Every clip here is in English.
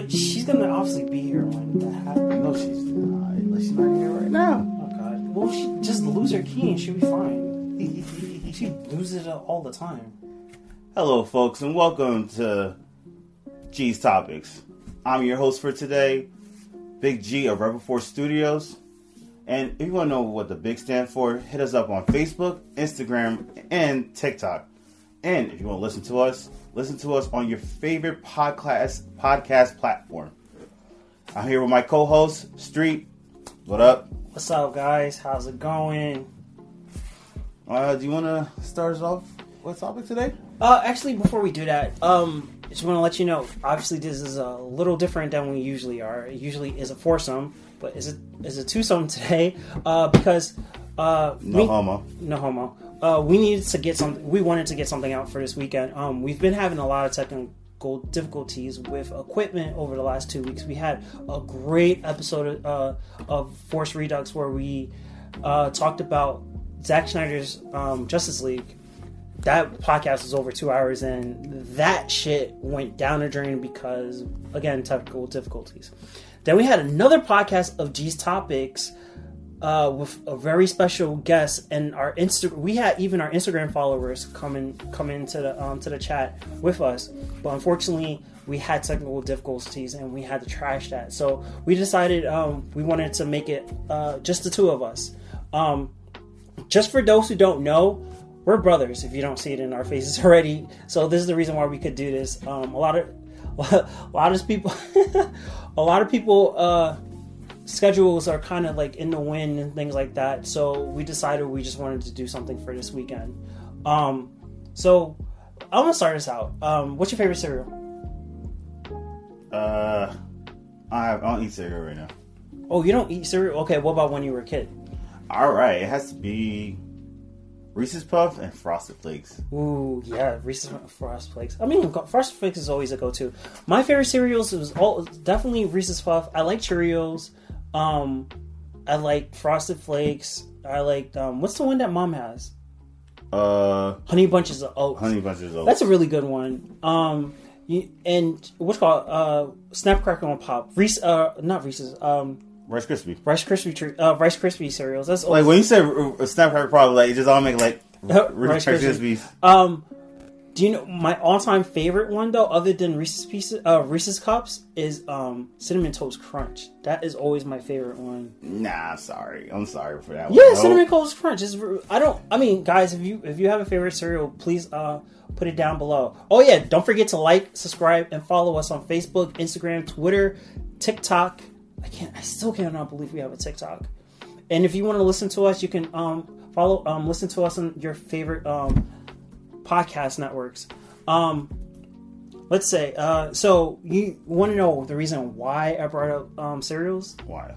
but she's gonna obviously be here when that happens. No, she's not. She's not here right now. Oh god. Well, she just lose her key and she'll be fine. she loses it all the time. Hello, folks, and welcome to G's Topics. I'm your host for today, Big G of Rebel Force Studios. And if you want to know what the big stand for, hit us up on Facebook, Instagram, and TikTok. And if you want to listen to us, listen to us on your favorite podcast podcast platform. I'm here with my co-host, Street. What up? What's up, guys? How's it going? Uh, do you want to start us off with topic today? Uh, actually, before we do that, um, just want to let you know. Obviously, this is a little different than we usually are. It usually is a foursome, but is it is a twosome today? Uh, because uh, No me- homo. no homo. Uh, we needed to get something. We wanted to get something out for this weekend. Um, we've been having a lot of technical difficulties with equipment over the last two weeks. We had a great episode of, uh, of Force Redux where we uh, talked about Zack Snyder's um, Justice League. That podcast was over two hours, and that shit went down the drain because, again, technical difficulties. Then we had another podcast of G's topics uh, with a very special guest, and our Insta. We had even our Instagram followers come in, come into the um, to the chat with us, but unfortunately, we had technical difficulties and we had to trash that. So we decided um, we wanted to make it uh, just the two of us. Um, just for those who don't know, we're brothers. If you don't see it in our faces already, so this is the reason why we could do this. Um, a lot of a lot of people, a lot of people. Uh, schedules are kind of like in the wind and things like that. So we decided we just wanted to do something for this weekend. Um, so I'm gonna start this out. Um, what's your favorite cereal? Uh, I, I don't eat cereal right now. Oh, you don't eat cereal? Okay, what about when you were a kid? All right, it has to be Reese's Puff and Frosted Flakes. Ooh, yeah, Reese's Frosted Flakes. I mean, Frosted Flakes is always a go-to. My favorite cereals was all definitely Reese's Puff. I like Cheerios. Um, I like Frosted Flakes. I like um, what's the one that Mom has? Uh, Honey Bunches of Oats. Honey Bunches of Oats. That's a really good one. Um, you, and what's called uh, Snap Crackle and Pop. Reese, uh, not Reese's. Um, Rice Krispie. Rice Krispie treat, uh, Rice Krispie cereals. That's Like when you said uh, Snapcracker, probably like it just all make like Rice Rice Krispies. Krispies. Um, do you know my all-time favorite one though, other than Reese's pieces, uh, Reese's cups, is um cinnamon toast crunch. That is always my favorite one. Nah, sorry, I'm sorry for that. One. Yeah, one. cinnamon toast crunch is. I don't. I mean, guys, if you if you have a favorite cereal, please uh put it down below. Oh yeah, don't forget to like, subscribe, and follow us on Facebook, Instagram, Twitter, TikTok. I can't. I still cannot believe we have a TikTok. And if you want to listen to us, you can um follow um listen to us on your favorite um podcast networks. Um, let's say uh so you want to know the reason why I brought up um cereals? Why?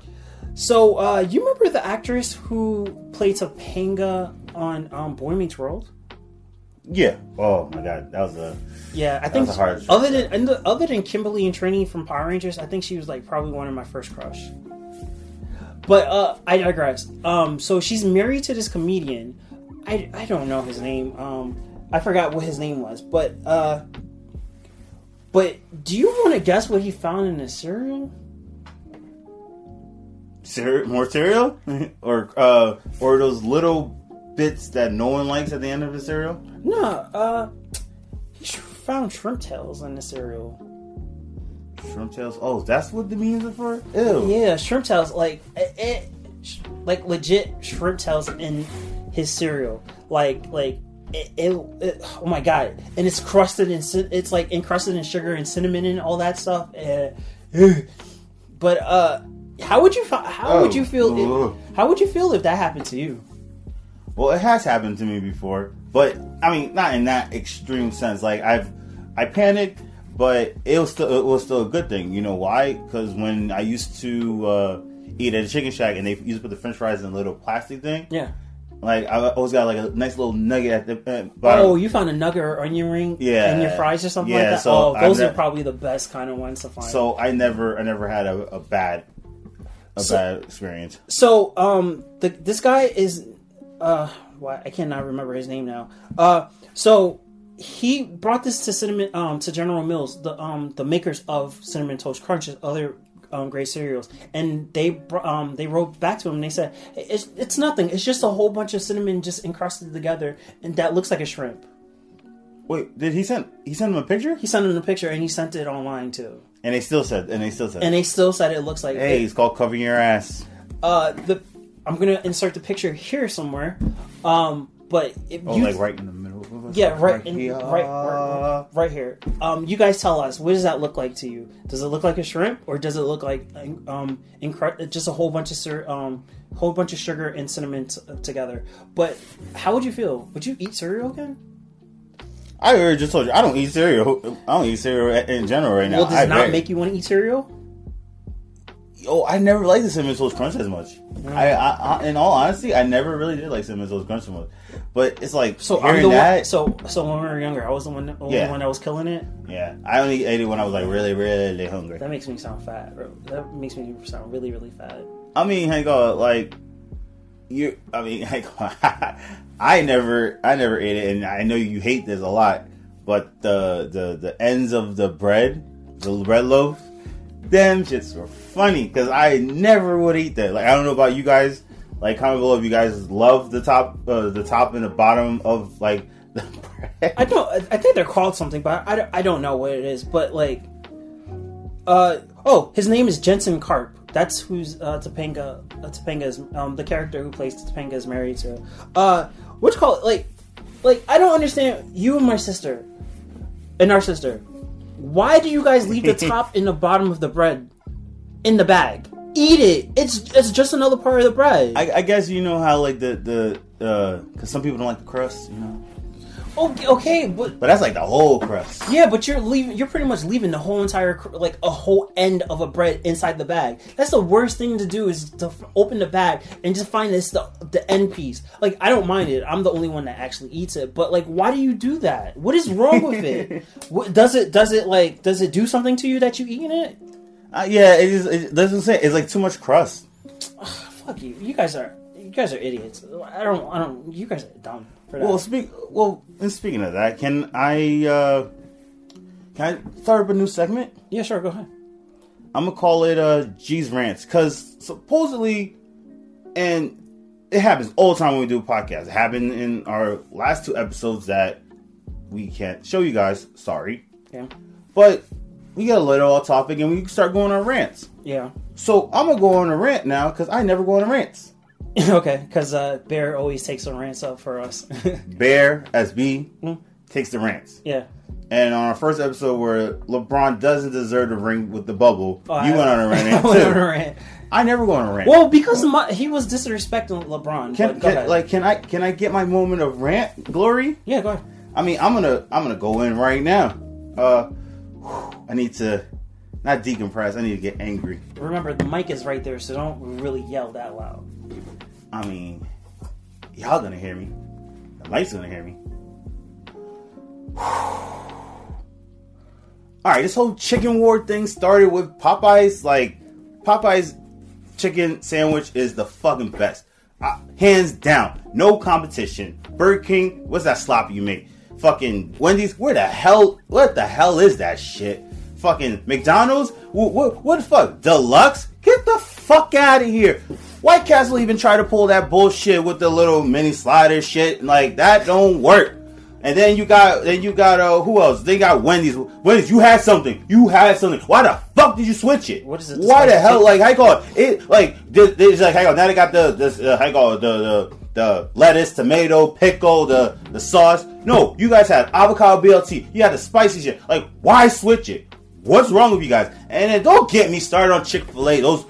So, uh, you remember the actress who played Topanga on um, Boy Meets World? Yeah. Oh my god, that was a Yeah, I think hard- other than other than Kimberly and Trini from Power Rangers, I think she was like probably one of my first crush. But uh, I digress. Um, so she's married to this comedian. I, I don't know his name. Um, I forgot what his name was. But uh, but do you want to guess what he found in his cereal? cereal, more cereal, or uh, or those little bits that no one likes at the end of the cereal. No, uh, he found shrimp tails in the cereal. Shrimp tails. Oh, that's what the means are for. Ew. Yeah, shrimp tails, like it, it like legit shrimp tails in his cereal. Like, like it, it, it- Oh my god! And it's crusted in. cin- It's like encrusted in sugar and cinnamon and all that stuff. And, but uh, how would you? How would you feel? If, how would you feel if that happened to you? Well, it has happened to me before, but I mean, not in that extreme sense. Like I've, I panicked, but it was still it was still a good thing. You know why? Because when I used to uh, eat at a chicken shack and they used to put the French fries in a little plastic thing, Yeah. Like I always got like a nice little nugget at the uh, bottom. Oh, you found a nugget or onion ring Yeah. in your fries or something Yeah, like that. so oh, those ne- are probably the best kind of ones to find. so I never I never had a, a bad a So- bad experience. So, um, the this guy is, uh, why I cannot remember his name now. Uh, so he brought this to cinnamon um to General Mills, the um the makers of cinnamon toast crunch and other um, great cereals, and they um they wrote back to him. and They said it's it's nothing. It's just a whole bunch of cinnamon just encrusted together, and that looks like a shrimp. Wait, did he send he sent him a picture? He sent him a picture, and he sent it online too. And they still said, and they still said, And they still said it looks like "Hey, it's called covering your ass." uh the I'm gonna insert the picture here somewhere. Um, but if Oh, you like right in the middle. Of us, Yeah, right, in, here. right, right, right here. Um, you guys tell us what does that look like to you? Does it look like a shrimp, or does it look like um, incre- just a whole bunch of cer- um, whole bunch of sugar and cinnamon t- together? But how would you feel? Would you eat cereal again? I already just told you I don't eat cereal. I don't eat cereal in general right now. Well, does I not bet- make you want to eat cereal? Oh, I never liked the cinnamon toast crunch as much. Mm. I, I, I, in all honesty, I never really did like cinnamon toast crunch as much. But it's like So hearing that. one. So so when we were younger, I was the one, the only Yeah. one that was killing it. yeah, I only ate it when I was like really, really hungry. That makes me sound fat, bro. That makes me sound really, really fat. I mean, hang on, like you. I mean, hang on. I never, I never ate it, and I know you hate this a lot. But the the the ends of the bread, the bread loaf, them shits were funny because I never would eat that. Like I don't know about you guys. Like comment below if you guys love the top, uh, the top and the bottom of like the bread. I don't. I think they're called something, but I, I don't know what it is. But like, uh oh, his name is Jensen Karp. That's who's uh, Topanga. Uh, Topanga's um the character who plays Topanga is married to. Uh, what you call it? Like, like I don't understand. You and my sister, and our sister. Why do you guys leave the top and the bottom of the bread in the bag? Eat it. It's it's just another part of the bread. I, I guess you know how like the the uh because some people don't like the crust, you know. Okay, okay, but But that's like the whole crust. Yeah, but you're leaving. You're pretty much leaving the whole entire, cr- like a whole end of a bread inside the bag. That's the worst thing to do is to f- open the bag and just find this the the end piece. Like I don't mind it. I'm the only one that actually eats it. But like, why do you do that? What is wrong with it? what, does it does it like does it do something to you that you eating it? Uh, yeah, it is. It doesn't say it's like too much crust. Fuck you. You guys are you guys are idiots. I don't I don't. You guys are dumb. Well, speak. Well, and speaking of that, can I uh can I start up a new segment? yeah, sure. Go ahead. I'm gonna call it uh G's rants because supposedly, and it happens all the time when we do a podcast. It happened in our last two episodes that we can't show you guys. Sorry, Yeah. but we got a little off topic and we can start going on rants. Yeah. So I'm gonna go on a rant now because I never go on rants. okay, because uh, Bear always takes the rants up for us. Bear SB Mm. takes the rants. yeah. And on our first episode where LeBron doesn't deserve the ring with the bubble, Oh, you I- went on a rant I went on a rant. I never go on a rant. Well, because my, he was disrespecting LeBron. can, can- like can I can I get my moment of rant glory? yeah, go ahead. I mean, I'm gonna I'm gonna go in right now. Uh, whew, I need to not decompress. I need to get angry. Remember, the mic is right there, so don't really yell that loud. I mean, y'all gonna hear me. The lights gonna hear me. All right, this whole chicken war thing started with Popeyes. Like, Popeyes chicken sandwich is the fucking best, uh, hands down, no competition. Burger King, what's that slop you make? Fucking Wendy's, where the hell? What the hell is that shit? Fucking McDonald's, what, the fuck? Deluxe, get the fuck out of here. White Castle even tried to pull that bullshit with the little mini slider shit. Like that don't work. And then you got, then you got, uh, who else? They got Wendy's. Wendy's, you had something. You had something. Why the fuck did you switch it? What is it, Why the hell? Like, I call it, it like, this, this like, hang on. Now they got the, this, uh, hang on, the, the, the lettuce, tomato, pickle, the, the sauce. No, you guys had avocado BLT. You had the spicy shit. Like, why switch it? What's wrong with you guys? And then don't get me started on Chick Fil A. Those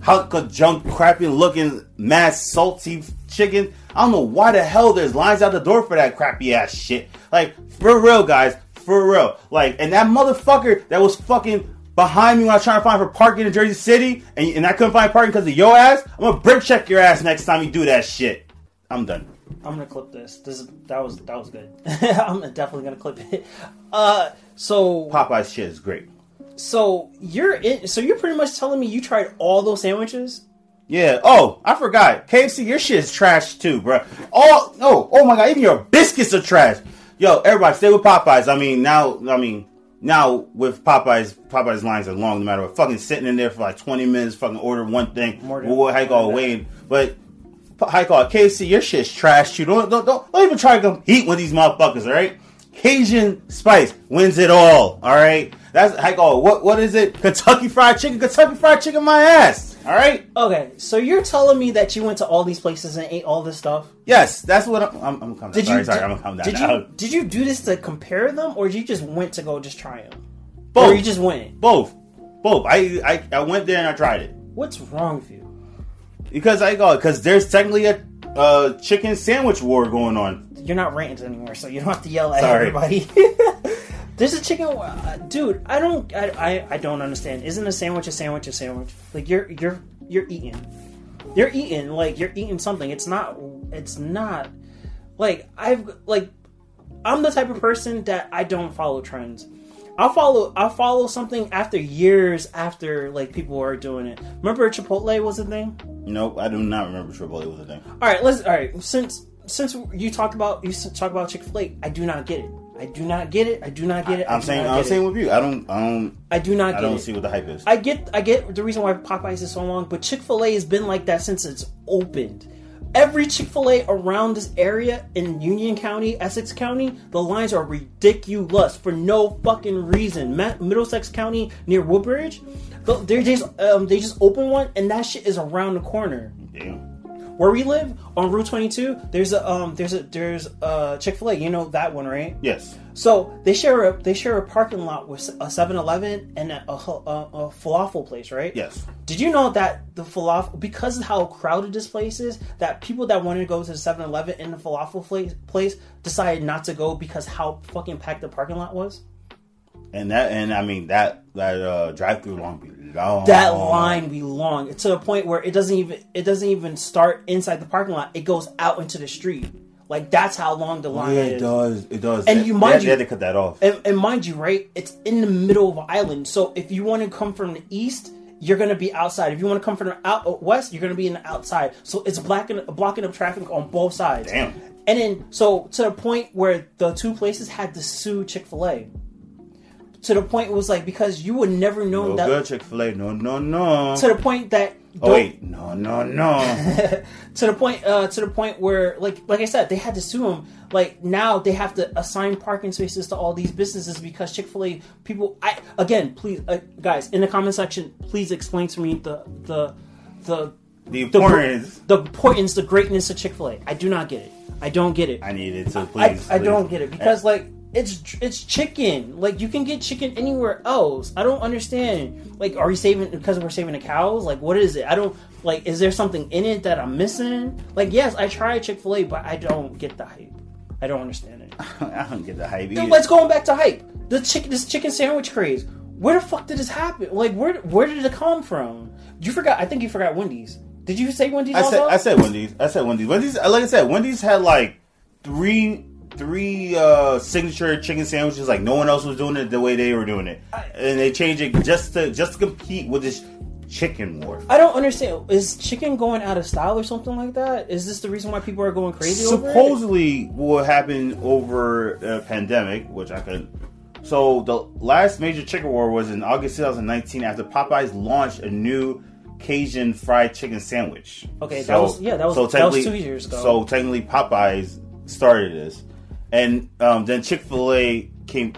hunk junk, crappy looking, mad salty chicken. I don't know why the hell there's lines out the door for that crappy ass shit. Like, for real, guys, for real. Like, and that motherfucker that was fucking behind me when I was trying to find for parking in Jersey City, and, and I couldn't find parking because of your ass. I'm gonna brake check your ass next time you do that shit. I'm done. I'm gonna clip this. This is that was that was good. I'm definitely gonna clip it. Uh, so Popeye's shit is great. So you're in. So you're pretty much telling me you tried all those sandwiches. Yeah. Oh, I forgot. KFC, your shit is trash too, bro. Oh no. Oh my god. Even your biscuits are trash. Yo, everybody, stay with Popeyes. I mean, now, I mean, now with Popeyes, Popeyes lines are long. No matter what, fucking sitting in there for like twenty minutes, fucking order one thing. More than- Well, how you more call than that. waiting? But how you call? KFC, your shit's trash too. Don't don't don't, don't even try to compete with these motherfuckers. All right, Cajun spice wins it all. All right, that's you call it. What what is it? Kentucky Fried Chicken. Kentucky Fried Chicken, my ass. All right. Okay, so you're telling me that you went to all these places and ate all this stuff? Yes, that's what I'm. I'm, I'm coming. Did sorry, you? sorry, did, I'm gonna down. Did now. you? Did you do this to compare them, or did you just went to go just try them? Both. Or you just went? Both, both. I, I I went there and I tried it What's wrong with you? because I go because there's technically a uh, chicken sandwich war going on. You're not ranting anymore, so you don't have to yell at Sorry. everybody. There's a chicken, uh, dude. I don't, I, I, I don't understand. Isn't a sandwich a sandwich a sandwich? Like you're, you're, you're eating. You're eating like you're eating something. It's not. It's not. Like I've like, I'm the type of person that I don't follow trends. I'll follow. I'll follow something after years after like people are doing it. Remember Chipotle was a thing. Nope, I do not remember A was a thing. All right, let's. All right, since since you talked about you talk about Chick Fil A, I do not get it. I do not get it. I do not get it. I I'm saying I'm saying it. with you. I don't I don't I do not I don't it. see what the hype is. I get I get the reason why Popeyes is so long, but Chick Fil A has been like that since it's opened. Every Chick Fil A around this area in Union County, Essex County, the lines are ridiculous for no fucking reason. Middlesex County near Woodbridge, th- they just um, they just opened one, and that shit is around the corner. Damn. Where we live on Route 22, there's a um there's a there's a Chick Fil A. You know that one, right? Yes. So they share a they share a parking lot with a 7-Eleven and a, a, a falafel place, right? Yes. Did you know that the falafel because of how crowded this place is, that people that wanted to go to the 7-Eleven in the falafel place, place decided not to go because how fucking packed the parking lot was? And that and I mean that that uh drive through long be long. That line be long It's to the point where it doesn't even it doesn't even start inside the parking lot. It goes out into the street. Like that's how long the line Yeah, is. it does. It does. And They- you they mind had- you- they had to cut that off. And, and mind you, right? It's in the middle of an island. So if you want to come from the east, you're gonna be outside. If you want to come from the out uh, west, you're gonna be in the outside. So it's blocking blocking up traffic on both sides. Damn. And then so to the point where the two places had to sue Chick Fil A. To the point it was like because you would never know No that. good Chick Fil A. No no no. To the point that oh wait. No no no. to the point uh, to the point where like like I said they had to sue them like now they have to assign parking spaces to all these businesses because Chick-fil-A people I again please uh, guys in the comment section please explain to me the the the the the, importance. the importance the greatness of Chick-fil-A I do not get it I don't get it I need it. So I, please. I please. don't get it because like it's it's chicken. Like you can get chicken anywhere else. I don't understand. Like, are you saving because we're saving the cows? Like, what is it? I don't like. Is there something in it that I'm missing? Like, yes, I tried Chick Fil A, but I don't get the hype. I don't understand it. I don't get the hype. Dude, either. let's go back to hype. The chicken, this chicken sandwich craze. Where the fuck did this happen? Like, where where did it come from? You forgot. I think you forgot Wendy's. Did you say Wendy's? I said also? I said Wendy's. I said Wendy's. Wendy's. Like I said, Wendy's had like three three uh signature chicken sandwiches. Like no one else was doing it the way they were doing it, and they changed it just to just to compete with this chicken war. I don't understand. Is chicken going out of style or something like that? Is this the reason why people are going crazy? Supposedly, what happened over a pandemic, which I could. So the last major chicken war was in August 2019 after Popeyes launched a new Cajun fried chicken sandwich. Okay, that was- yeah, that was- that was two years ago. So technically, Popeyes started this, and um, then Chick Fil A came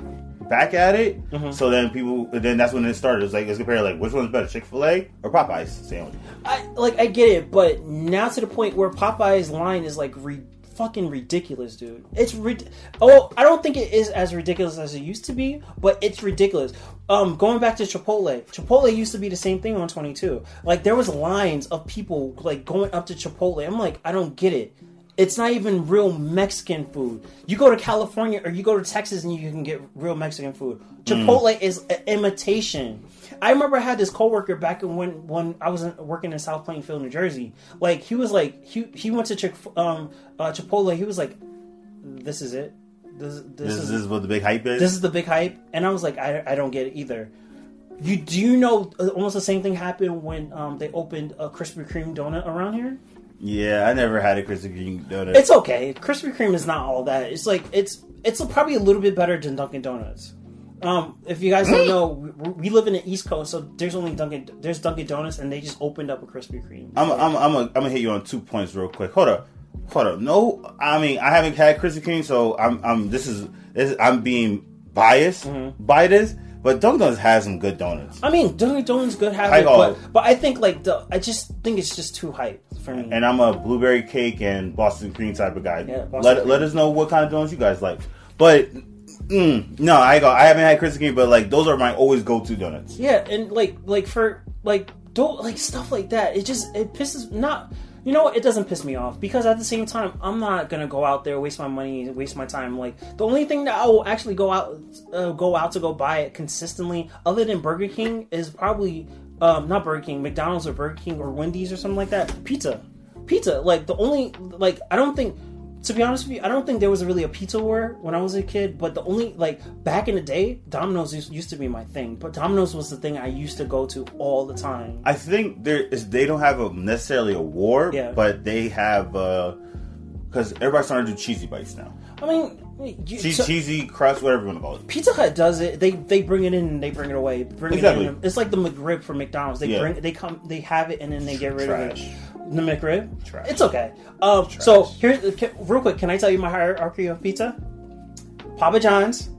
back at it. Mm-hmm. So then people, then that's when it started. It's like it's compared like which one's better, Chick Fil A or Popeyes sandwich. I like I get it, but now to the point where Popeye's line is like re- fucking ridiculous, dude. It's rid- oh, I don't think it is as ridiculous as it used to be, but it's ridiculous. Um, going back to Chipotle, Chipotle used to be the same thing on Twenty Two. Like there was lines of people like going up to Chipotle. I'm like, I don't get it. It's not even real Mexican food. You go to California or you go to Texas and you can get real Mexican food. Chipotle is an imitation. I remember I had this coworker back in when when I was working in South Plainfield, New Jersey. Like he was like he he went to Chick um uh, Chipotle. He was like, "This is it. This this, This, is is what the big hype is. this is the big hype." And I was like, "I I don't get it either." You do you know uh, almost the same thing happened when um they opened a Krispy Kreme donut around here? Yeah, I never had a Krispy Kreme donut. It's okay. Krispy Kreme is not all that. It's like it's it's probably a little bit better than Dunkin' Donuts. Um, if you guys don't know, we, we live in the East Coast, so there's only Dunkin' there's Dunkin' Donuts, and they just opened up a Krispy Kreme. I'm I'm I'm I'm gonna hit you on two points real quick. Hold up, hold up. No, I mean I haven't had Krispy Kreme, so I'm I'm this is this is, I'm being biased Mm-hmm. by this. But Dunkin' Donuts has some good donuts, I mean, Dunkin' Donuts good have it, but but I think like the I just think it's just too hype for me. and I'm a blueberry cake and Boston cream type of guy. Yeah, Boston let cream. let us know what kind of donuts you guys like. But mm, no, I go. I haven't had Krispy Kreme, but like those are my always go to donuts. Yeah, and like like for like don't like stuff like that. It just it pisses not. You know what? It doesn't piss me off because at the same time, I'm not gonna go out there waste my money, waste my time. Like the only thing that I will actually go out uh, go out to go buy it consistently, other than Burger King, is probably um, not Burger King, McDonald's or Burger King or Wendy's or something like that. Pizza, pizza. Like the only like I don't think. To be honest with you, I don't think there was really a pizza war when I was a kid. But the only like back in the day, Domino's used, to be my thing. But Domino's was the thing I used to go to all the time. I think there is they don't have a necessarily a war, Yeah. but they have uh, because everybody's starting to do cheesy bites now. I mean, you, Cheese, so- cheesy crust, whatever you want to call it. Pizza Hut does it. They they bring it in and they bring it away. Bring Exactly. It in. It's like the McRib for McDonald's. They Yeah. bring they come they have it and then they get rid of it. The McRib. Trash. It's okay. Um, so here's can, real quick. Can I tell you my hierarchy of pizza? Papa John's.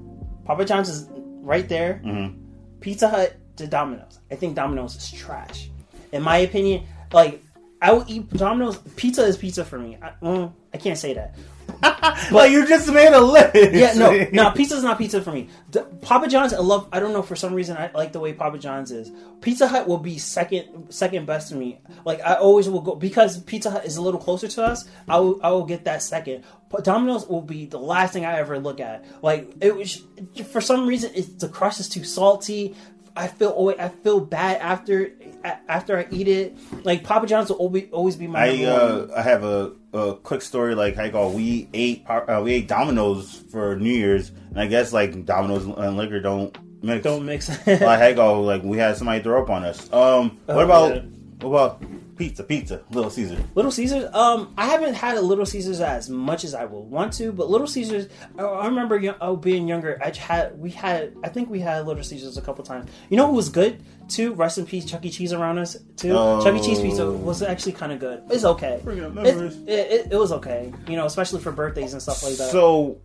Papa John's is right there. Mm-hmm. Pizza Hut to Domino's. I think Domino's is trash. In my opinion, like I will eat Domino's. Pizza is pizza for me. I, well, I can't say that. But you just made a list. Yeah, no, no, pizza's not pizza for me. D- Papa John's, I love. I don't know for some reason I like the way Papa John's is. Pizza Hut will be second, second best to me. Like I always will go because Pizza Hut is a little closer to us. I will, I will get that second. But Domino's will be the last thing I ever look at. Like it was for some reason, it's, the crust is too salty. I feel always, I feel bad after after I eat it. Like Papa John's will always always be my I uh, I have a, a quick story. Like I go, we ate uh, we ate Domino's for New Year's, and I guess like Domino's and liquor don't mix. Don't mix. like I go, like we had somebody throw up on us. Um, what Oh, about what about pizza? Pizza, Little Caesar. Little Caesars. Um, I haven't had a Little Caesars as much as I would want to, but Little Caesars. I, I remember oh, being younger. I had we had. I think we had Little Caesars a couple times. You know who was good too? Rest in peace, Chuck E. Cheese around us too. Oh. Chuck E. Cheese pizza was actually kind of good. It's okay. It, it, it, it was okay. You know, especially for birthdays and stuff like that. So,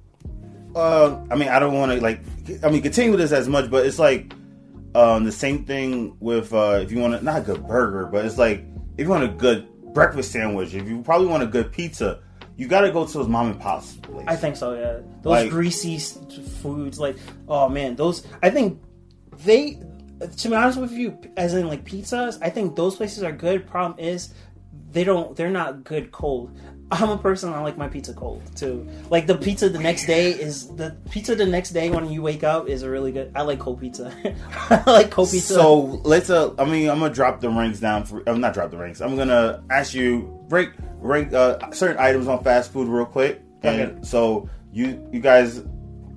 uh, I mean, I don't want to like, I mean, continue this as much, but it's like um, the same thing with uh, if you want to not a good burger, but it's like if you want a good breakfast sandwich, if you probably want a good pizza, you got to go to those mom and pops. Places. I think so. Yeah, those Like- greasy foods, like oh man, those. I think they. To be honest with you, as in like pizzas, I think those places are good. Problem is, they don't. They're not good cold. I'm a person. I like my pizza cold too. Like the pizza the next day is the pizza the next day when you wake up is a really good. I like cold pizza. I like cold pizza. So let's. Uh, I mean, I'm gonna drop the ranks down for. I'm not drop the ranks. I'm gonna ask you rank rank uh, certain items on fast food real quick. And Okay. so you you guys,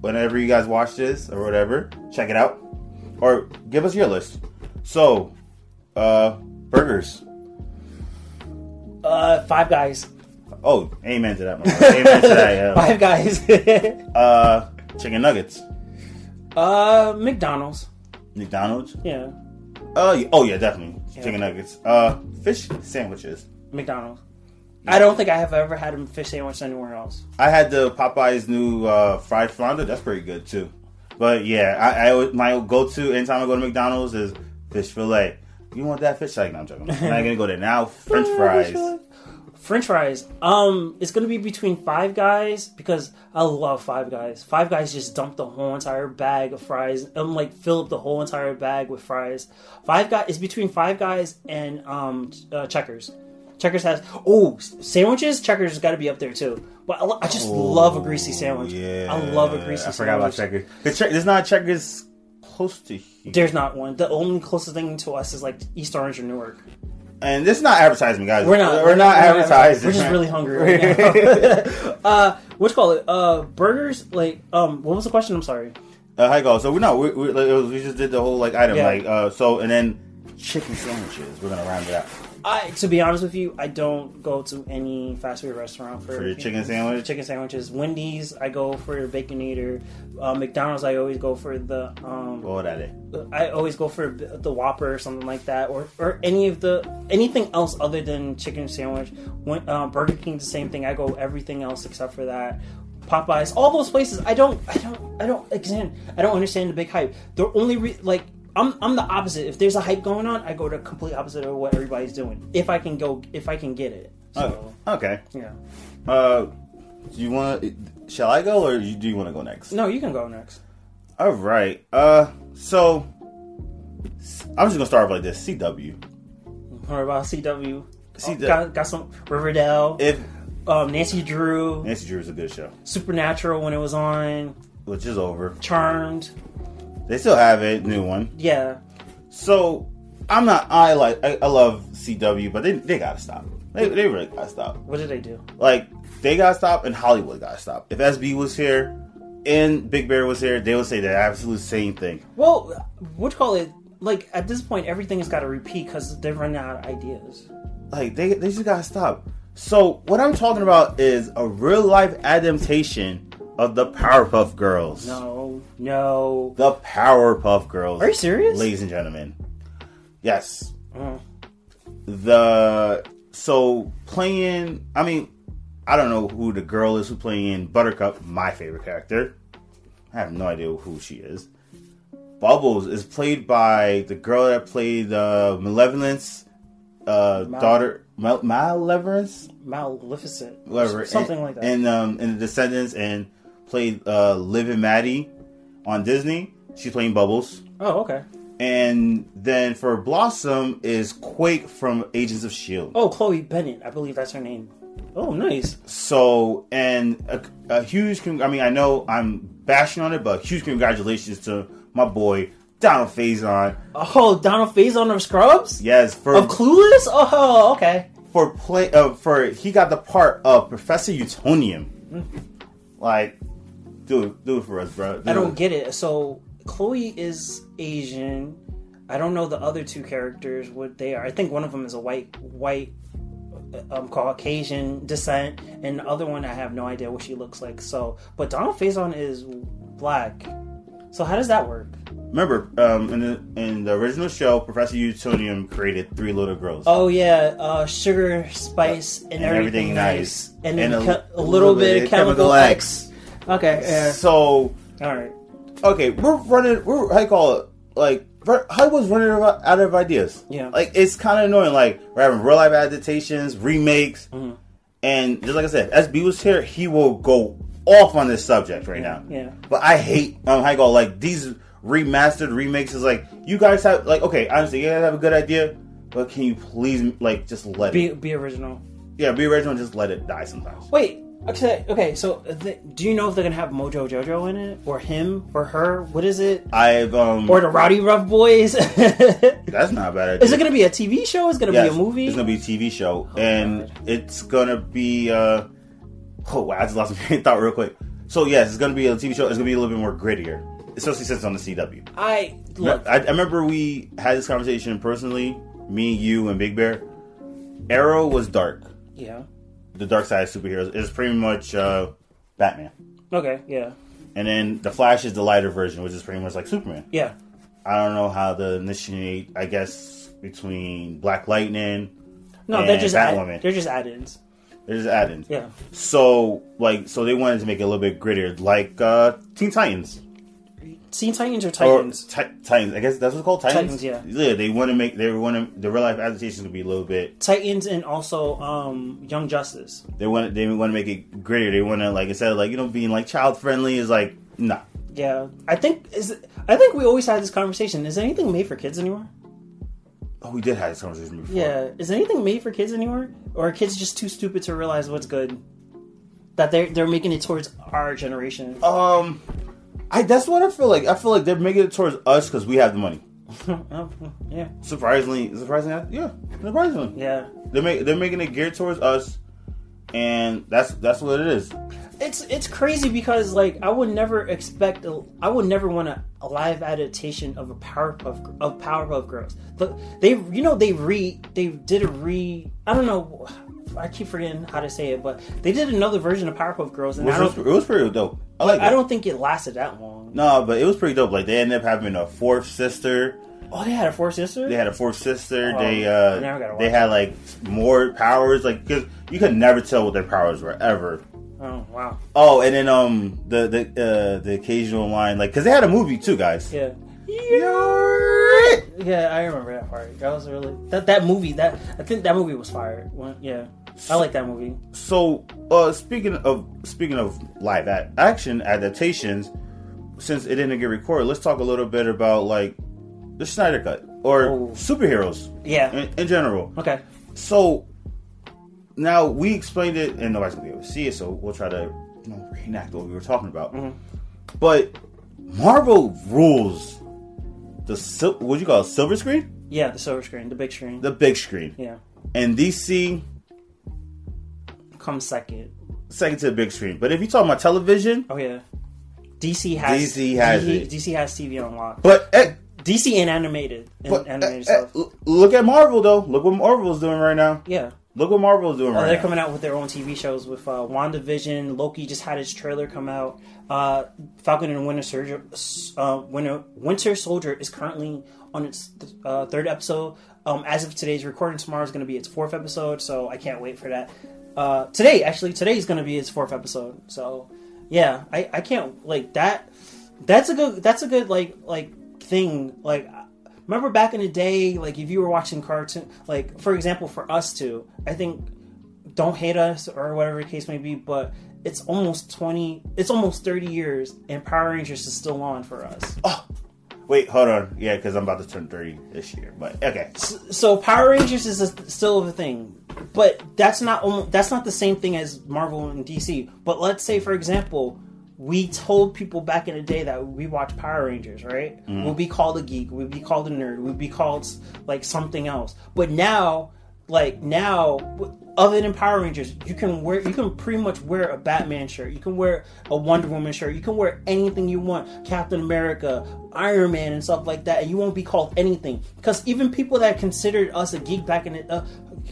whenever you guys watch this or whatever, check it out or give us your list. So, uh, burgers. uh, Five Guys. Oh, amen to that. amen to that. Yeah. Five Guys. Uh, chicken nuggets. uh, McDonald's. McDonald's. Yeah, Oh, yeah, oh yeah, definitely Yeah. chicken nuggets. Uh, fish sandwiches. McDonald's. I don't think I have ever had a fish sandwich anywhere else. I had the Popeyes new uh, fried flounder. That's pretty good too. But yeah, I, I my go to anytime I go to McDonald's is fish fillet. You want that fish? Like, no, I'm joking. I'm not gonna go there now. French fries. French fries. Um, it's gonna be between Five Guys because I love Five Guys. Five Guys just dump the whole entire bag of fries. I'm like fill up the whole entire bag with fries. Five Guys is between Five Guys and um uh, Checkers. Checkers has oh sandwiches. Checkers has got to be up there too. But I, I just love a greasy sandwich. Yeah, I love a greasy sandwich. I forgot about sandwich. checkers. Che- there's not checkers close to here, There's not one. The only closest thing to us is like East Orange or Newark. And this is not advertising, guys. We're not. We're, not advertising. We're just really hungry right now. uh, what's call it? Uh, burgers. Like, um, what was the question? I'm sorry. Uh, hi, go. So we know we, we, like, was- we just did the whole like item Yeah. like uh so and then chicken sandwiches. We're gonna round it out. I, to be honest with you, I don't go to any fast food restaurant for, For your chicken sandwich? Chicken sandwiches. Wendy's, I go for Baconator. Uh, McDonald's, I always go for the. Um, What that is? I always go for the Whopper or something like that, or or any of the anything else other than chicken sandwich. When, uh, Burger King's the same thing. I go everything else except for that. Popeyes, all those places. I don't, I don't, I don't. Again, I don't understand the big hype. The only re- like. I'm, I'm the opposite. If there's a hype going on, I go to complete opposite of what everybody's doing. If I can go, if I can get it. So, Oh, okay. yeah. Uh, do you want? Shall I go or do you want to go next? No, you can go next. All right. Uh, so I'm just gonna start off like this. CW. What about CW? CW. Got, got some Riverdale. If um, Nancy Drew. Nancy Drew is a good show, Supernatural when it was on. which is over. Charmed. They still have it, new one. Yeah. So I'm not. I like. I, I love CW, but they they gotta stop. They they really gotta stop. What did they do? Like they gotta stop, and Hollywood gotta stop. If SB was here and Big Bear was here, they would say the absolute same thing. Well, what you call it? Like at this point, everything has got to repeat because they're running out of ideas. Like they they just gotta stop. So what I'm talking about is a real life adaptation of the Powerpuff Girls. No, no. The Powerpuff Girls. Are you serious? ladies and gentlemen? Yes. Mm. The so playing. I mean, I don't know who the girl is who playing Buttercup. My favorite character. I have no idea who she is. Bubbles is played by the girl that played uh, Malevolence, uh, Mal- daughter Mal- Malevolence, Maleficent. whatever, Something and, like that. and um, in the Descendants, and played uh, Liv and Maddie on Disney. She's playing Bubbles. oh, okay. And then for Blossom is Quake from Agents of Shield. Oh, Chloe Bennet. I believe that's her name. Oh, nice. So and a, a huge. Con- I mean, I know I'm bashing on it, but huge congratulations to my boy Donald Faison. Oh, Donald Faison of Scrubs? Yes, for Of Clueless? Oh, okay. for play uh, for he got the part of Professor Utonium. Like, do it, do it for us, bro. Do I don't it. get it. So Chloe is Asian. I don't know the other two characters what they are. I think one of them is a white white um Caucasian descent, and the other one I have no idea what she looks like. So, but Donald Faison is black. So how does that work? Remember, um, in the in the original show, Professor Utonium created three little girls. Oh yeah, uh, sugar, spice, and, And everything, everything nice, and then And a- a, little bit of chemical X. Okay, yeah. So all right. okay, we're running. We're how you call it? Like ver- Hollywood's running out of ideas. Yeah. like it's kind of annoying. Like we're having real life adaptations, remakes, Mm-hmm. and just like I said, SB was here, he will go off on this subject right now. Yeah. But I hate um, how you go like these remastered remakes. Is like you guys have like okay, honestly, you guys have a good idea, but can you please like just let Be it? be original. Yeah, be original. and Just let it die sometimes. Wait. Okay. Okay. So, th- do you know if they're gonna have Mojo Jojo in it, or him, or her? What is it? I've um. Or the Rowdy Rough Boys? that's not a bad idea. Is it gonna be a TV show? Is it gonna Yes, be a movie? It's gonna be a TV show, and God. it's gonna be. uh Oh wow! I just lost my thought real quick. So yes, it's gonna be a TV show. It's gonna be a little bit more grittier, especially since it's on the CW. I look. I, I remember we had this conversation personally, me, you, and Big Bear. Arrow was dark. Yeah. The dark side of superheroes is pretty much uh, Batman, Okay. Yeah. and then the Flash is the lighter version, which is pretty much like Superman. Yeah. I don't know how to initiate. I guess between Black Lightning. No, they're just add, Batwoman. they're just add-ins. They're just add-ins. Yeah. So like so they wanted to make it a little bit grittier, like uh Teen Titans. Teen Titans or Titans? Or Ti- Titans. I guess that's what's called. Titans. Titans, yeah. Yeah, they want to make they want to the real life adaptation to be a little bit. Titans and also um Young Justice. They want they want to make it greater. They want to like instead of like you know being like child friendly is like nah. Yeah. I think is I think we always had this conversation. Is anything made for kids anymore? Oh, we did have this conversation before. Yeah. Is anything made for kids anymore? Or are kids just too stupid to realize what's good? That they're they're making it towards our generation. Um, I that's what I feel like. I feel like they're making it towards us because we have the money. Yeah. Surprisingly, surprisingly, yeah, surprisingly. Yeah. They're make, they're making it geared towards us, and that's that's what it is. it's it's crazy because like I would never expect a, I would never want a, a live adaptation of a Powerpuff of Powerpuff Girls. But they you know they re they did a re I don't know I keep forgetting how to say it, but they did another version of Powerpuff Girls, and It I was, don't it was pretty dope. I like. I it. don't think it lasted that long. No, but it was pretty dope. Like they ended up having a fourth sister. Oh, they had a fourth sister. They had a fourth sister. Oh, they uh, they had like more powers. Like because you could never tell what their powers were ever. Oh wow. Oh, and then um the the uh, the occasional line like because they had a movie too, guys. Yeah. Yeah, I remember that part. That was really that that movie. That I think that movie was fired. When, yeah, I like that movie. So uh speaking of speaking of live a- action adaptations, since it didn't get recorded, let's talk a little bit about like the Snyder Cut or Oh. superheroes Yeah. in, in general. Okay. So now we explained it, and nobody's gonna be able to see it, so we'll try to you know, reenact what we were talking about. Mhm. But Marvel rules the sil- what you call it, silver screen, Yeah, the silver screen, the big screen. the big screen, yeah, and DC comes second. second to the big screen. But if you talk about television, Oh yeah. DC has DC has DC. DC has TV on lock. but eh, DC and animated and but animated eh, eh, stuff. look at Marvel though. Look what Marvel's doing right now. Yeah. Look what Marvel's doing Uh, right they're now. coming out with their own TV shows with uh, WandaVision. Loki just had his trailer come out. Uh, Falcon and Winter Soldier, uh, Winter, Winter Soldier is currently on its uh, third episode. Um, as of today's recording, tomorrow is going to be its fourth episode, so I can't wait for that. Uh, today, actually, today is going to be his fourth episode. So, yeah, I, I can't like that. That's a good. That's a good like like thing. Like remember back in the day, like if you were watching cartoon, like for example, for us two, I think don't hate us or whatever the case may be, but it's almost twenty, it's almost thirty years, and Power Rangers is still on for us. Oh, wait, hold on. Yeah, because I'm about to turn 30 this year. But okay. So Power Rangers is a, still a thing, but that's not that's not the same thing as Marvel and DC. But let's say, for example, we told people back in the day that we watch Power Rangers, right? Mm-hmm. We'll be called a geek, we'll be called a nerd, we'll be called like something else. But now, like now, other than Power Rangers, you can wear you can pretty much wear a Batman shirt, you can wear a Wonder Woman shirt, you can wear anything you want, Captain America, Iron Man, and stuff like that, and you won't be called anything. Because even people that considered us a geek back in the uh,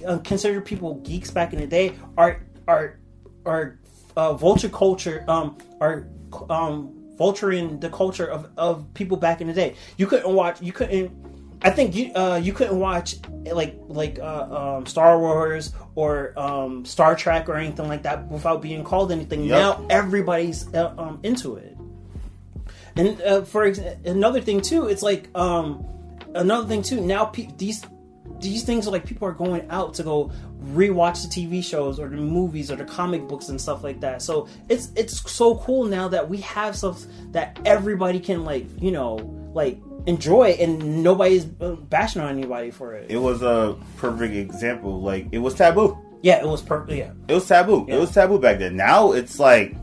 uh, considered people geeks back in the day are are are uh, vulture culture um are um vulturing the culture of of people back in the day. You couldn't watch. You couldn't. I think you uh, you couldn't watch like like uh, um, Star Wars or um, Star Trek or anything like that without being called anything. Yep. Now everybody's uh, um, into it. And uh, for ex- another thing too, it's like um, another thing too. Now pe- these these things are like people are going out to go rewatch the TV shows or the movies or the comic books and stuff like that. So it's it's so cool now that we have stuff that everybody can like you know like enjoy it and nobody's bashing on anybody for it. It was a perfect example. Like, it was taboo. yeah, it was perfect. Yeah, It was taboo. Yeah. It was taboo back then. Now it's like,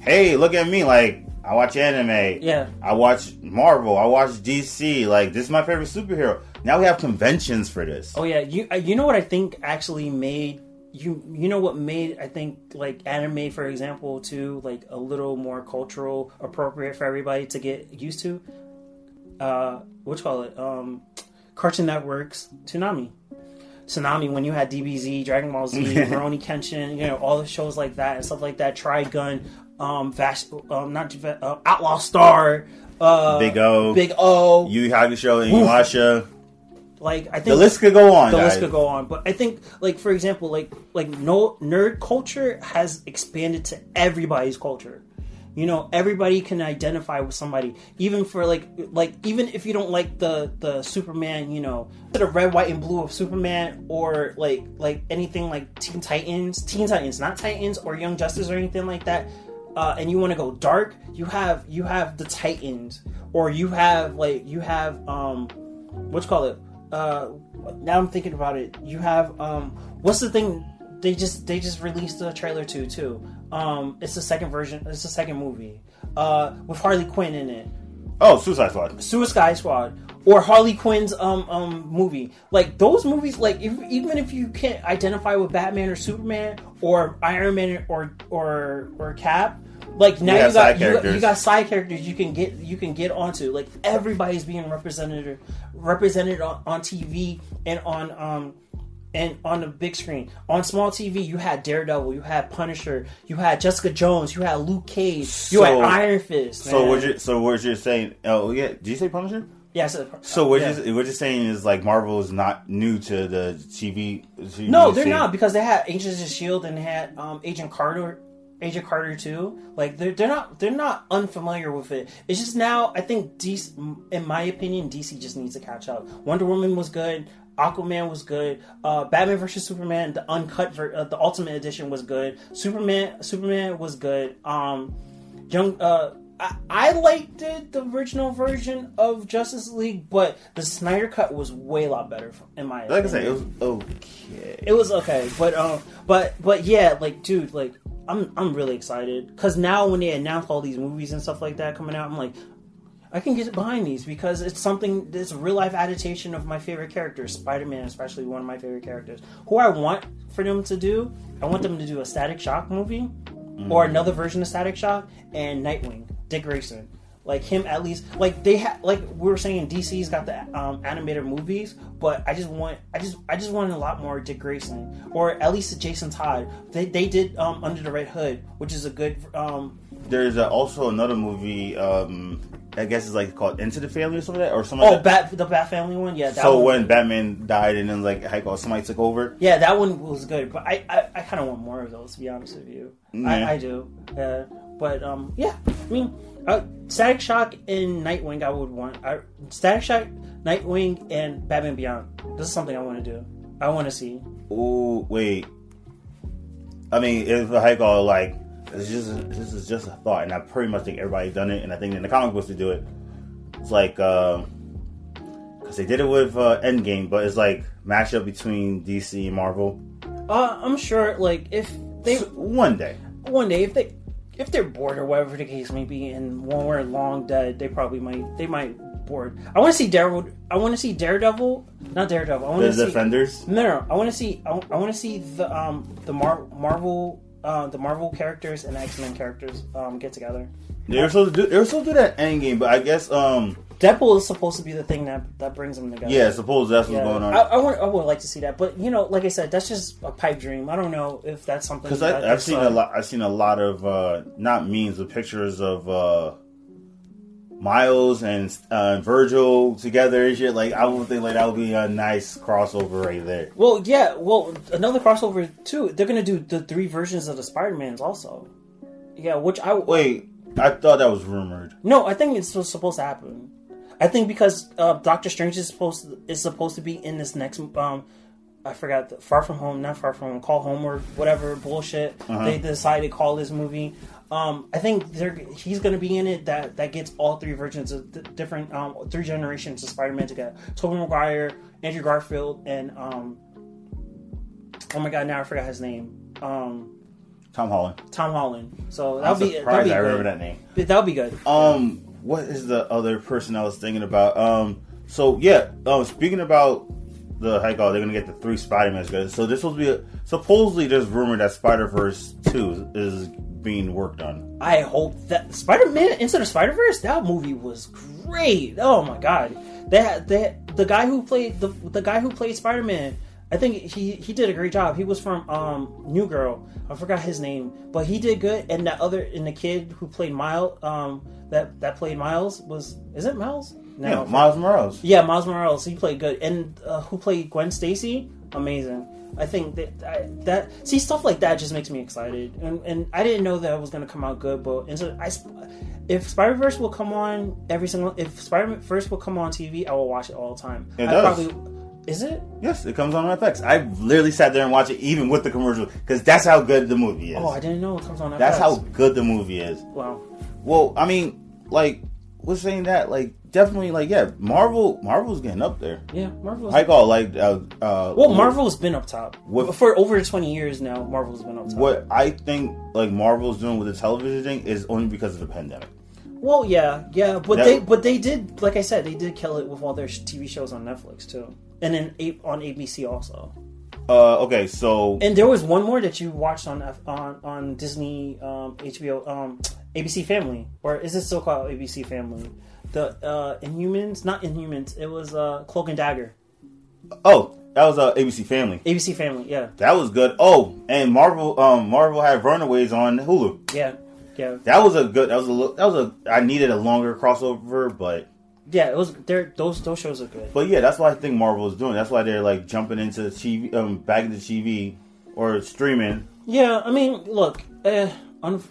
hey, look at me. Like, I watch anime. yeah, I watch Marvel. I watch DC. Like, this is my favorite superhero. Now we have conventions for this. Oh yeah, you uh, you know what I think actually made you you know what made I think like anime for example too like a little more cultural appropriate for everybody to get used to. Uh, what you call it? Um, Cartoon Network's Toonami. Toonami when you had DBZ, Dragon Ball Z, Rurouni Kenshin, you know all the shows like that and stuff like that. Trigun, um, Vash, um, not uh, Outlaw Star, uh, Big O, Big O. Yu Hakusho, and Inuyasha. like I think The list could go on, the guys. list could go on but i think like for example like like no nerd culture has expanded to everybody's culture you know everybody can identify with somebody even for like like even if you don't like the the superman you know the red white and blue of superman or like like anything like teen titans teen titans not titans or young justice or anything like that uh, and you want to go dark you have you have the titans or you have like you have um what you call it? Uh now i'm thinking about it. You have um what's the thing they just they just released the trailer to too um it's the second version it's the second movie uh with harley quinn in it Oh, Suicide Squad. Suicide Squad or Harley Quinn's um um movie. Like those movies, like if, even if you can't identify with Batman or Superman or Iron Man or or or Cap, like now You you, got side you, got you got side characters you can get you can get onto. Like everybody's being represented represented on, on TV and on um and on the big screen. On small TV, you had Daredevil, you had Punisher, you had Jessica Jones, you had Luke Cage, you So- had Iron Fist. So man. what you so what you're saying? Oh yeah, did you say Punisher? Yeah, so, So what yeah. you what you're saying is like Marvel is not new to the TV. TV No, they're scene. not because they had Agents of Shield and they had um, Agent Carter, Agent Carter too. Like they're they're not they're not unfamiliar with it. It's just now I think DC, in my opinion, DC just needs to catch up. Wonder Woman was good. Aquaman was good. Uh, Batman versus Superman, the uncut, ver- uh, the Ultimate Edition was good. Superman, Superman was good. Um, Young, uh, I, I liked it, the original version of Justice League, but the Snyder cut was way a lot better in my opinion. Like I opinion said, it was okay. it was okay, but um, but but yeah, like dude, like I'm I'm really excited because now when they announce all these movies and stuff like that coming out, I'm like, I can get behind these because it's something that's a real life adaptation of my favorite characters, Spider Man, especially one of my favorite characters. Who I want for them to do, I want them to do a Static Shock movie or another version of Static Shock and Nightwing, Dick Grayson. Like him, at least. Like they had, like we were saying, DC's got the um, animated movies, but I just want, I just, I just wanted a lot more Dick Grayson, or at least Jason Todd. They, they did um, Under the Red Hood, which is a good. Um, There's uh, also another movie. Um, I guess it's like called Into the Family or something like that, or something. oh, like that. Bat, the Bat Family one, yeah. That So one, when Batman died and then like how somebody took over. Yeah, that one was good, but I I, I kind of want more of those. To be honest with you, Yeah. I, I do. Uh, but um, yeah, I mean, uh, Static Shock and Nightwing, I would want. I, Static Shock, Nightwing, and Batman Beyond. This is something I want to do. I want to see. Oh wait. I mean, if go like it's just this is just a thought, and I pretty much think everybody's done it, and I think in the comic books they do it. It's like because they did it with uh, Endgame, but it's like mashup between DC and Marvel. Uh, I'm sure, like if they So, one day. one day if they if they're bored or whatever the case may be, and when we're long dead, they probably might they might bored. I want to see Daredevil. I want to see Daredevil, not Daredevil. I want The to see Defenders. No, no, I want to see. I, want to see the um the Mar- Marvel uh the Marvel characters and X Men characters um get together. They were supposed to do. They were supposed to do that Endgame, but I guess um Deadpool is supposed to be the thing that that brings them together. yeah, suppose that's what's Yeah. going on. I, I, want, I would like to see that, but you know, like I said, that's just a pipe dream. I don't know if that's something Because that I've seen uh, a lot. I've seen a lot of uh, not memes, but pictures of uh, Miles and uh, Virgil together and shit. Like I would think like that would be a nice crossover right there. Well, yeah. Well, another crossover too. They're gonna do the three versions of the Spider Mans also. Yeah, which I Wait, I thought that was rumored. no, I think it's supposed to happen. I think because uh, Doctor Strange is supposed to, is supposed to be in this next um. I forgot the Far From Home, not Far From Home, Call Home or whatever bullshit Uh-huh. they decided to call this movie. Um, I think they're he's going to be in it that that gets all three versions of the different um three generations of Spider-Man together. Tobey Maguire, Andrew Garfield, and um. Oh my god! Now I forgot his name. Um, Tom Holland. Tom Holland. So that'll be that'll be I remember good. that name. That'll be good. Um, what is the other person I was thinking about? Um, so yeah, um, speaking about the heck, oh, they're gonna get the three Spider Mans. So this supposed to be a, supposedly there's rumor that Spider Verse two is being worked on. I hope that Spider-Man Into the Spider-Verse that movie was great. Oh my god. They had- the guy who played the the guy who played Spider-Man I think he he did a great job. He was from um New Girl. I forgot his name, but he did good. And that other and the kid who played Miles um that that played Miles was is it Miles? Yeah, Miles Morales. Yeah, Miles Morales. He played good, and uh, who played Gwen Stacy? Amazing. I think that I, that see stuff like that just makes me excited, and and I didn't know that it was gonna come out good, but and so I, if Spider Verse will come on every single, if Spider Verse will come on TV, I will watch it all the time. It I does. Probably, is it? Yes, it comes on FX. I literally sat there and watched it even with the commercial because that's how good the movie is. Oh, I didn't know it comes on. that's how good the movie is. Wow. Well, I mean, like, was saying that, like, definitely, like, yeah, Marvel, Marvel's getting up there. Yeah, Marvel. I call like, uh, uh, well, Marvel's been up top What- for over twenty years now. Marvel's been up top. What I think like Marvel's doing with the television thing is only because of the pandemic. Well, yeah, yeah, but That- they but they did like I said they did kill it with all their TV shows on Netflix too, and then A- on ABC also. Uh, okay, so And there was one more that you watched on F- on on Disney um, HBO um, ABC Family, or is it still called ABC Family? The uh, Inhumans, not Inhumans. It was uh, Cloak and Dagger. oh, that was uh, ABC Family. ABC Family, yeah, That was good. Oh, and Marvel, um, Marvel had Runaways on Hulu. yeah, yeah, That was a good. That was a. That was a. I needed a longer crossover, but yeah. It was there. Those those shows are good. but yeah, that's what I think Marvel is doing. That's why they're like jumping into the TV, um, back into TV or streaming. Yeah, I mean, look, uh, un-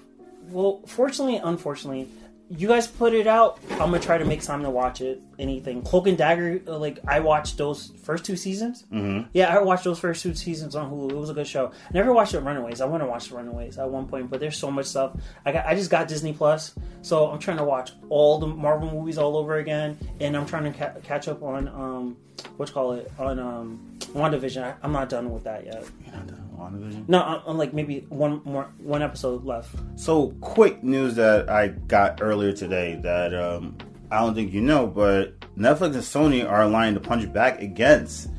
well, fortunately, unfortunately, you guys put it out. I'm gonna try to make time to watch it. Anything Cloak and Dagger, uh, like I watched those first two seasons. Mm-hmm. Yeah, I watched those first two seasons on Hulu. It was a good show. I never watched the Runaways. I want to watch the Runaways at one point, but there's so much stuff. I got, I just got Disney Plus, so I'm trying to watch all the Marvel movies all over again, and I'm trying to ca- catch up on um, what you call it on um, WandaVision. I, I'm not done with that yet. You know, the WandaVision. No, I'm, I'm like maybe one more one episode left. So, quick news that I got earlier today that um, I don't think you know, but Netflix and Sony are aligned to punch back against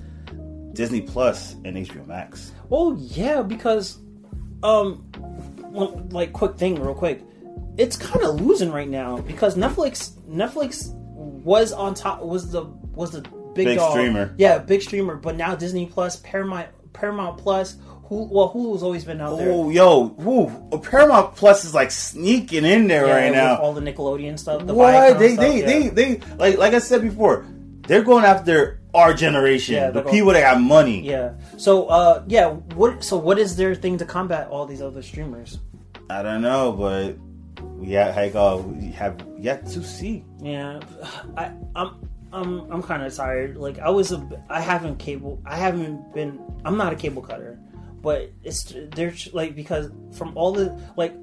Disney Plus and HBO Max. Well, yeah, because um, well, like quick thing, real quick, it's kind of losing right now because Netflix Netflix was on top was the was the big, Big dog. streamer. yeah, big streamer, but now Disney Plus, Paramount Paramount Plus, who well Hulu's always been out there. Oh, yo, woo, Paramount Plus is like sneaking in there Yeah, right now. all the Nickelodeon stuff. The What they stuff, they, yeah. they they like like I said before, they're going after our generation, Yeah, the people that got money. Yeah. So, uh, yeah. What? So, what is their thing to combat all these other streamers? I don't know, but we have, like, uh, we have yet to see. Yeah, I, I'm I'm I'm kind of tired. Like I was a I haven't cable I haven't been I'm not a cable cutter, but it's they're like because from all the like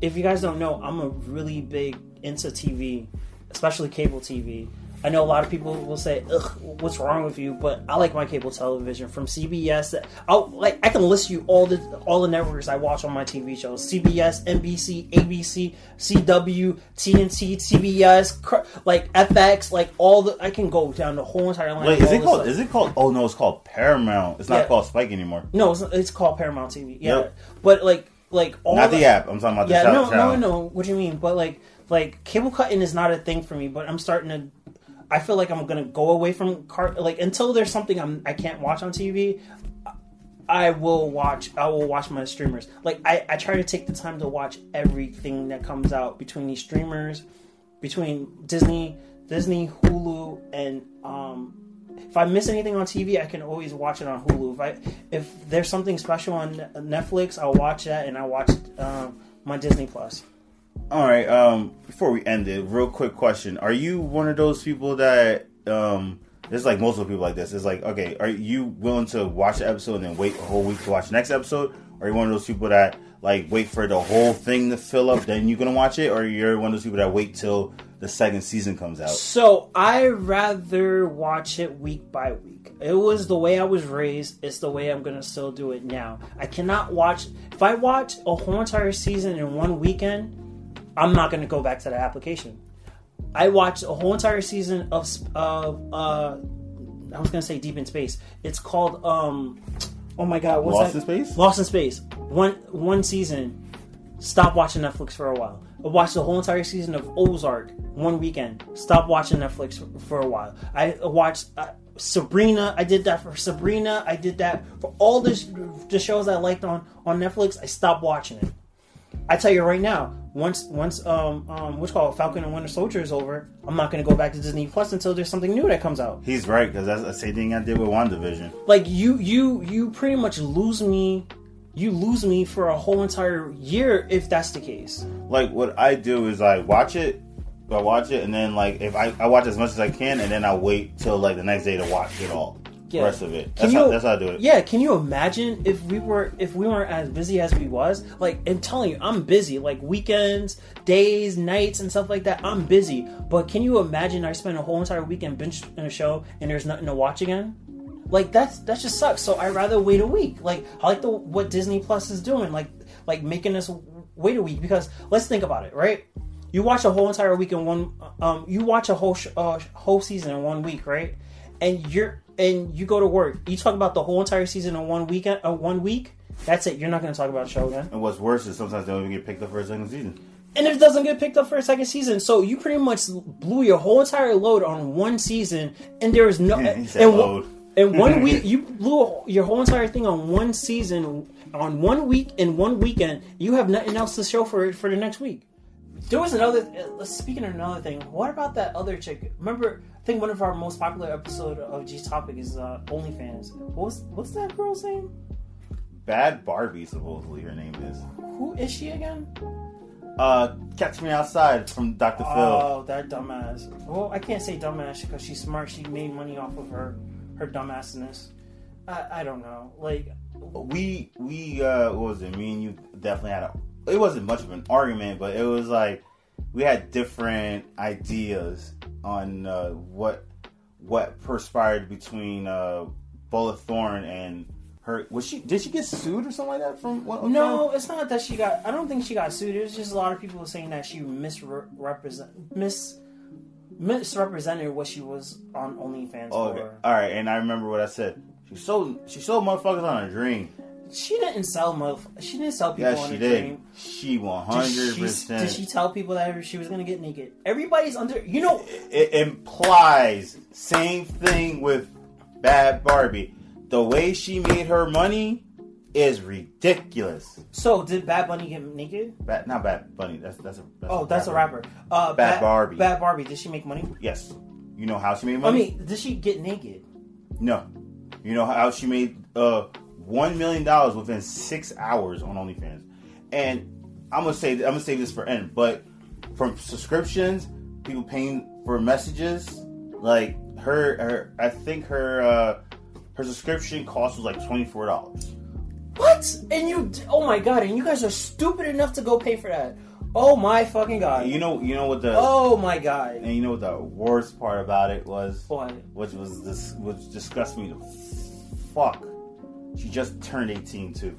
if you guys don't know I'm a really big into TV, especially cable TV. I know a lot of people will say, "Ugh, what's wrong with you?" But I like my cable television from CBS. I'll like I can list you all the all the networks I watch on my TV shows: CBS, NBC, ABC, CW, TNT, CBS, like FX, like all the. I can go down the whole entire line. Wait, is it called? stuff. Is it called? Oh no, it's called Paramount. It's not Yeah. called Spike anymore. No, it's, it's called Paramount TV. Yeah, Yep. but like like all Not the app. I'm talking about the Yeah, channel. no, no, no. What do you mean? But like, like cable cutting is not a thing for me. But I'm starting to. I feel like I'm gonna go away from car. Like until there's something I'm I can't watch on TV. I will watch. I will watch my streamers. Like I, I try to take the time to watch everything that comes out between these streamers, between Disney, Disney, Hulu, and um, if I miss anything on TV, I can always watch it on Hulu. If I if there's something special on Netflix, I'll watch that, and I watch um, my Disney Plus. All right. Um, before we end it, real quick question: Are you one of those people that um? There's like of people like this. It's like, okay, are you willing to watch the episode and then wait a whole week to watch the next episode? Or are you one of those people that like wait for the whole thing to fill up, then you're gonna watch it? Or you're one of those people that wait till the second season comes out? So I rather watch it week by week. It was the way I was raised. It's the way I'm gonna still do it now. I cannot watch. If I watch a whole entire season in one weekend, I'm not gonna go back to the application. I watched a whole entire season of of uh, I was gonna say Deep in Space. It's called um, oh my god, what's Lost that? in Space? Lost in Space. One one season. Stop watching Netflix for a while. I watched the whole entire season of Ozark one weekend. Stop watching Netflix for, for a while. I watched uh, Sabrina. I did that for Sabrina. I did that for all the, the shows I liked on on Netflix. I stopped watching it. I tell you right now, once once um um what's called Falcon and Winter Soldier is over, I'm not gonna go back to Disney Plus until there's something new that comes out. He's right because that's the same thing I did with WandaVision. Like you you you pretty much lose me. You lose me for a whole entire year if that's the case. Like what I do is I watch it, I watch it, and then like if I, I watch as much as I can, and then I wait till like the next day to watch it all, Yeah. rest of it. That's, how, that's how I do it. Yeah, can you imagine if we were if we weren't as busy as we was? Like I'm telling you, I'm busy. Like weekends, days, nights, and stuff like that. I'm busy. But can you imagine I spend a whole entire weekend binge in a show and there's nothing to watch again? Like that's that just sucks. So I rather wait a week. Like I like the what Disney Plus is doing. Like like making us wait a week because let's think about it, right? you watch a whole entire week in one. Um, you watch a whole sh- uh, whole season in one week, right? And you're and you go to work. You talk about the whole entire season in one weekend. Uh, one week. That's it. You're not going to talk about show again. And what's worse is sometimes they don't even get picked up for a second season. And if it doesn't get picked up for a second season, so you pretty much blew your whole entire load on one season, and there is no Yeah, he said and, load. and one week you blew your whole entire thing on one season on one week in one weekend. You have nothing else to show for it for the next week. There was another. Uh, speaking of another thing, what about that other chick? Remember, I think one of our most popular episode of G's topic is uh, OnlyFans. What was what's that girl's name? Bad Barbie, supposedly her name is. Who is she again? Uh, Catch Me Outside from Dr. Phil. Oh, that dumbass. Well, I can't say dumbass because she's smart. She made money off of her her dumbassness. I, I don't know. Like, we we uh what was it me and you definitely had a it wasn't much of an argument but it was like we had different ideas on uh what what perspired between uh Bella Thorne and her was she did she get sued or something like that from what no, it's not that she got. I don't think she got sued. It was just a lot of people saying that she misrepresent mis misrepresented what she was on OnlyFans oh, okay. all right and I remember what I said she sold she sold motherfuckers on a dream She didn't sell motherf- She didn't sell people yes she a did dream. she Did hundred she, percent did she tell people that she was gonna get naked? Everybody's under. You know, it implies same thing with Bad Barbie. The way she made her money is ridiculous. so did Bad Bunny get naked? Bad, not Bad Bunny. That's that's a. That's Oh, that's a rapper. Uh, Bad Barbie. Bad Barbie. Did she make money? Yes. You know how she made money. I mean, did she get naked? no. You know how she made uh one million dollars within six hours on OnlyFans, and I'm gonna say I'm gonna save this for end, but from subscriptions, people paying for messages, like her, her I think her uh her subscription cost was like twenty four dollars. What? And you? Oh my god! And you guys are stupid enough to go pay for that? Oh my fucking god! You know, you know what the Oh my god! and you know what the worst part about it was, What? which was this, which disgusted me to fuck. She just turned eighteen too.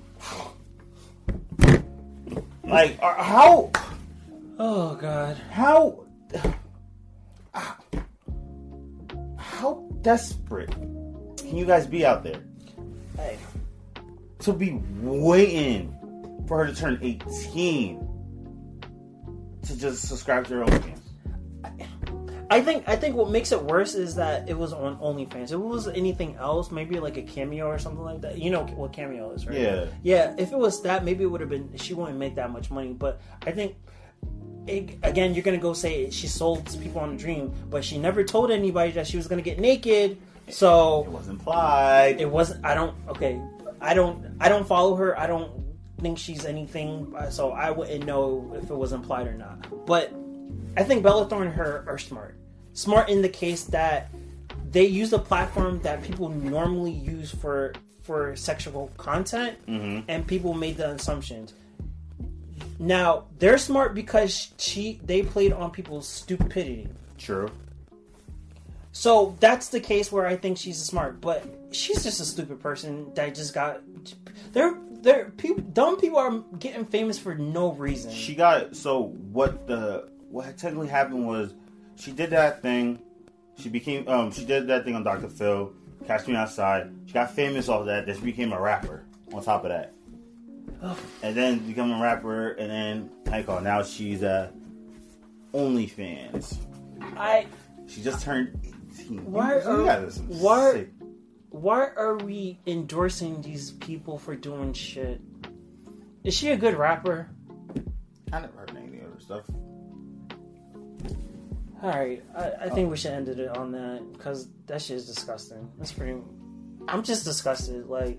Like, uh, how, Oh god! how, how desperate can you guys be out there Hey, to be waiting for her to turn eighteen to just subscribe to her own OnlyFans? I think I think what makes it worse is that it was on OnlyFans. If it was anything else, maybe like a cameo or something like that. You know what cameo is, right? Yeah. Yeah. If it was that, maybe it would have been. She wouldn't make that much money. But I think. It, again, you're gonna go say she sold people on a dream, but she never told anybody that she was gonna get naked. So It was implied. it wasn't i don't okay i don't i don't follow her i don't think she's anything uh, so i wouldn't know if it was implied or not but i think bella thorne and her are smart smart in the case that they use a platform that people normally use for for sexual content mm-hmm. and people made the assumptions now they're smart because she they played on people's stupidity True. so that's the case where I think she's smart, but she's just a stupid person that just got. They're they're people, dumb people are getting famous for no reason. She got so what the what technically happened was she did that thing. She became um she did that thing on Dr. Phil, Catch Me Outside. She got famous off that. Then she became a rapper on top of that. And then become a rapper, and then you call now she's a OnlyFans. I She just turned eighteen. Why You- you are- guys are some why- sick- why are we endorsing these people for doing shit? Is she a good rapper? I never heard any other stuff. All right, I, I think we should end it on that because that shit is disgusting. That's pretty. I'm just disgusted. Like,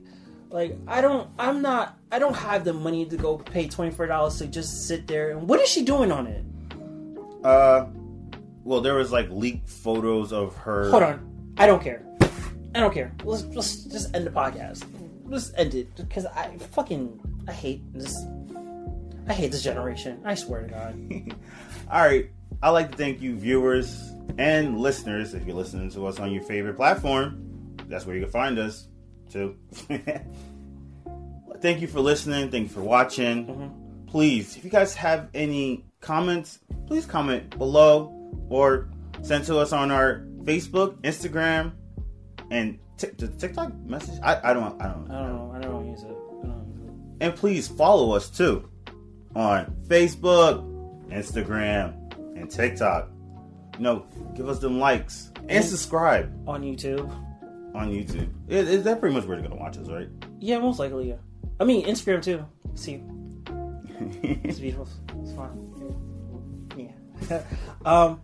like I don't. I'm not. I don't have the money to go pay twenty four dollars to just sit there. And what is she doing on it? Uh, well, there was like leaked photos of her. Hold on. I don't care. I don't care. Let's let's just end the podcast. Let's end it because I fucking I hate this. I hate this generation. I swear to God. All right. I'd like to thank you, viewers and listeners, if you're listening to us on your favorite platform. That's where you can find us, too. thank you for listening. Thank you for watching. Mm-hmm. Please, if you guys have any comments, please comment below or send to us on our Facebook, Instagram, and t- the TikTok message. I, I don't I don't I don't know. I don't use it. I don't use it. and please follow us too on Facebook, Instagram, and TikTok. You know, give us them likes and subscribe On YouTube. on YouTube. Is, is that pretty much where they're gonna watch us, right? Yeah, most likely, yeah. I mean, Instagram too. See, it's beautiful. It's fine. Yeah. um,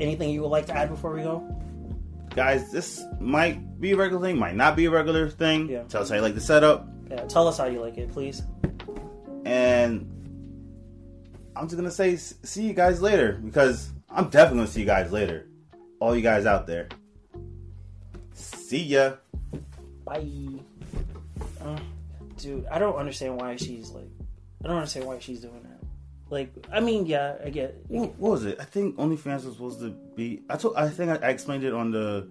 anything you would like to add before we go? Guys, this might be a regular thing, might not be a regular thing. Yeah. Tell us how you like the setup. Yeah, tell us how you like it, please. And I'm just gonna say, see you guys later because I'm definitely gonna see you guys later. All you guys out there. See ya. Bye. Uh, dude, I don't understand why she's like. I don't understand why she's doing that. Like, I mean, yeah, I get. I What, get- what was it? I think OnlyFans was supposed to be. I told. I think I, I explained it on the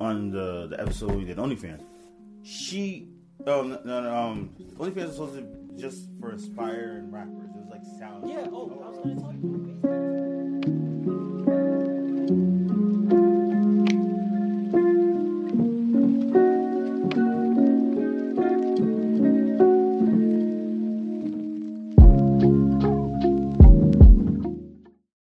on the, the episode we did OnlyFans. She, um, no, no, um, OnlyFans was supposed to be just for aspiring rappers. Sound. Yeah. Oh, I was gonna.